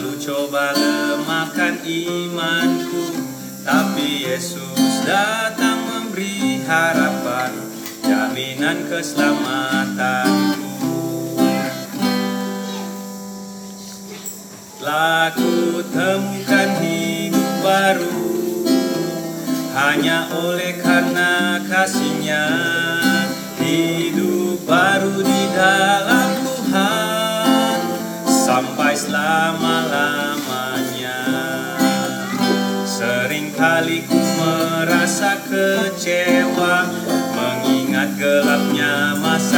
Lalu coba lemahkan imanku. Tapi Yesus datang memberi harapan Jaminan keselamatanku. Laku temukan hidup baru Hanya oleh karena kasihnya. Hidup baru di dalamku sampai selama-lamanya Seringkali ku merasa kecewa Mengingat gelapnya masa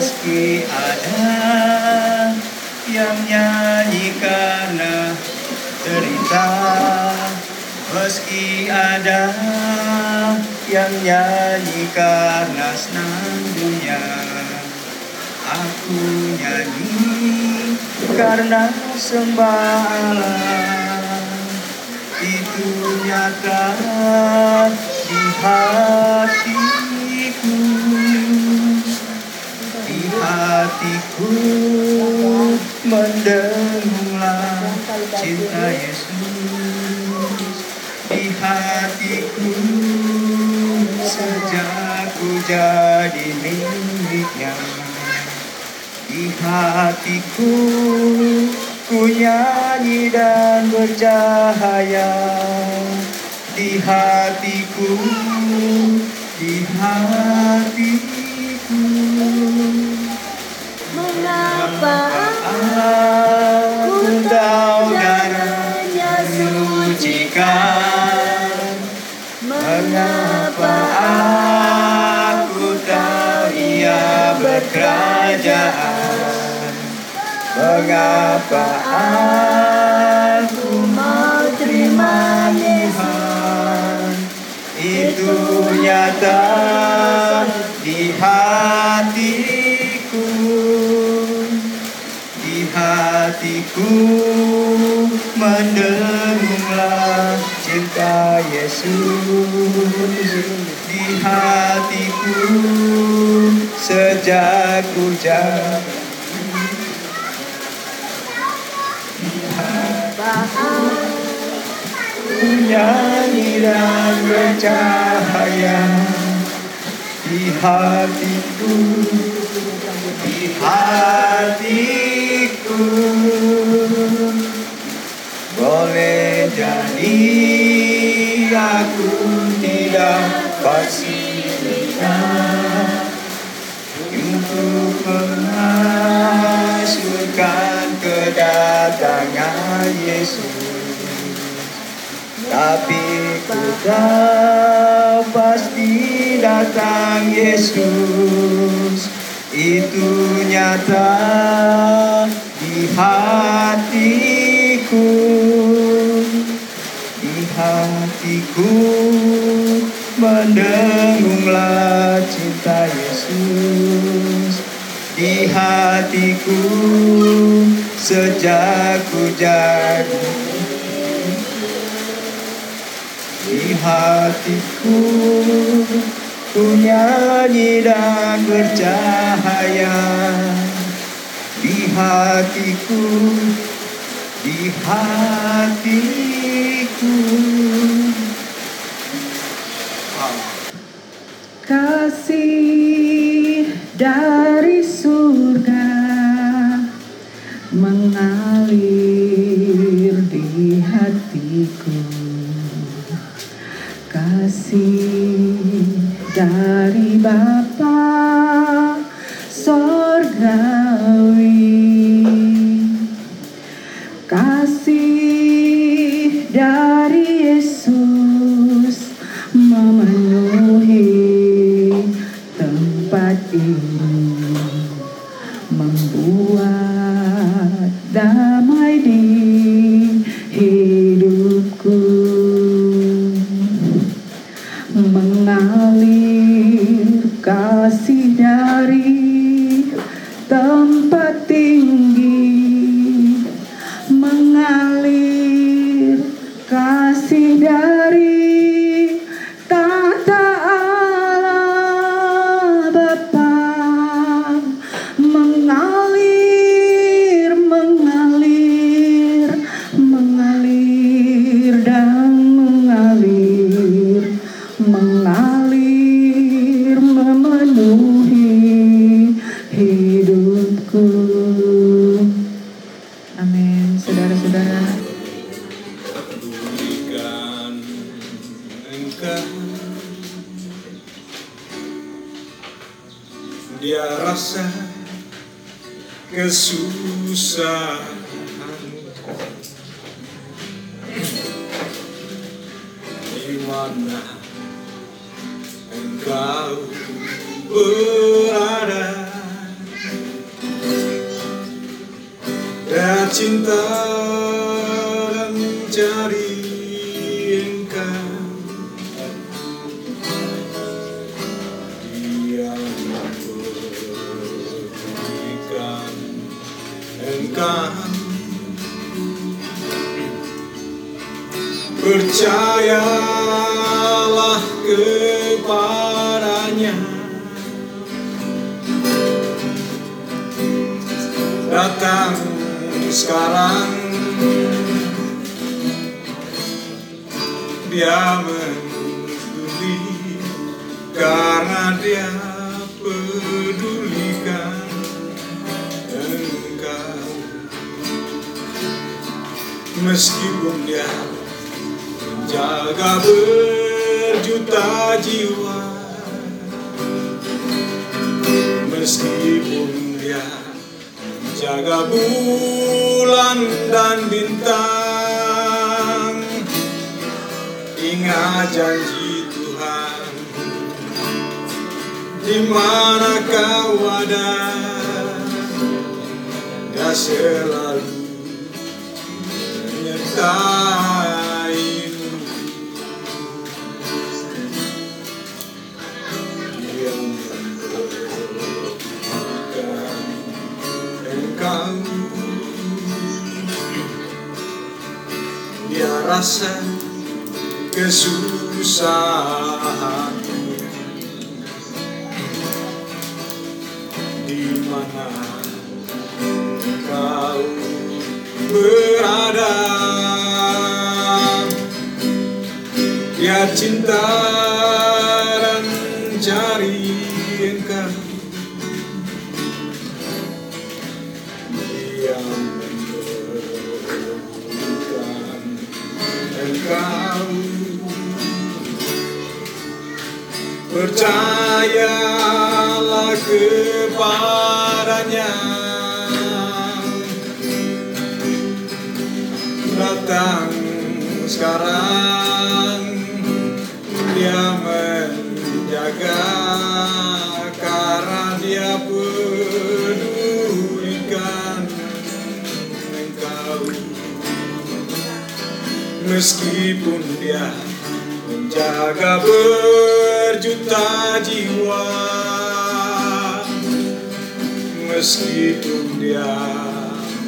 meski ada yang nyanyi karena cerita, meski ada yang nyanyi karena senang dunia aku nyanyi karena sembah alam. itu nyata di hati hatiku mendengunglah cinta Yesus Di hatiku sejak ku jadi miliknya. Di hatiku ku nyanyi dan bercahaya. Di hatiku di hatiku Mengapa aku tahu darahnya darahnya sucikan. Mengapa aku tahu ia berkerajaan. Mengapa aku mau terima Tuhan Itu nyata di hatiku hatiku mendengunglah cinta Yesus Di hatiku sejak ku jadi nyanyi dan bercahaya di hatiku di hatiku. Boleh jadi aku tidak pastikan untuk menghasilkan kedatangan Yesus. Tapi ku tahu pasti datang Yesus Itu nyata di hatiku. Di hatiku mendengunglah cinta Yesus. Di hatiku sejak ku jadi di hatiku ku nyanyi dan bercahaya. Di hatiku di hatiku. Kasih dari surga mengalir di hatiku dari tempat tinggi engkau Dia rasa kesusahan. Di mana engkau berada? Dan cinta Percayalah kepadanya. Datang sekarang. Dia peduli Karena dia pedulikan engkau. Meskipun dia menjaga berjuta jiwa. Meskipun dia menjaga bulan dan bintang Ingat janji Tuhan. Di mana kau ada Dia selalu menyertaimu rasa kesusahan. Di mana kau berada? Dia cinta dan cari Percayalah kepadanya. Datang sekarang Dia menjaga Karena dia pedulikan engkau. Meskipun dia menjaga berjuta jiwa. Meskipun dia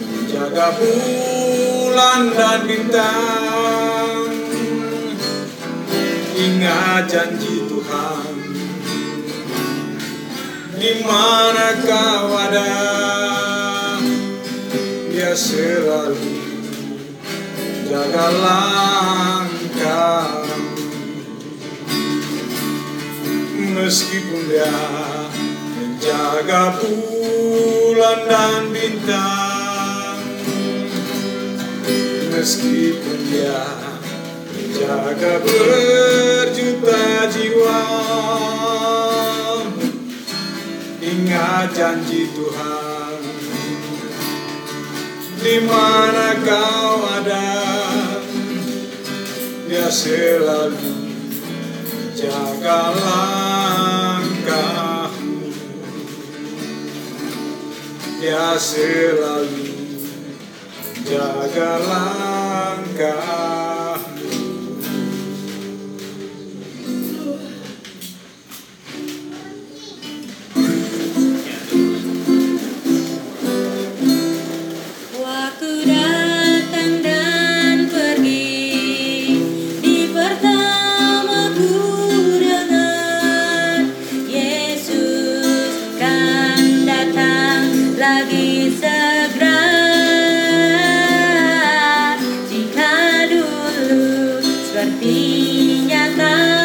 menjaga bulan dan bintang Ingat janji Tuhan. Di mana kau ada Dia selalu jaga Meskipun dia menjaga bulan dan bintang. Meskipun dia menjaga berjuta jiwa. Ingat janji Tuhan di mana kau ada Dia selalu jaga Dia selalu jaga langkahmu Sepertinya tak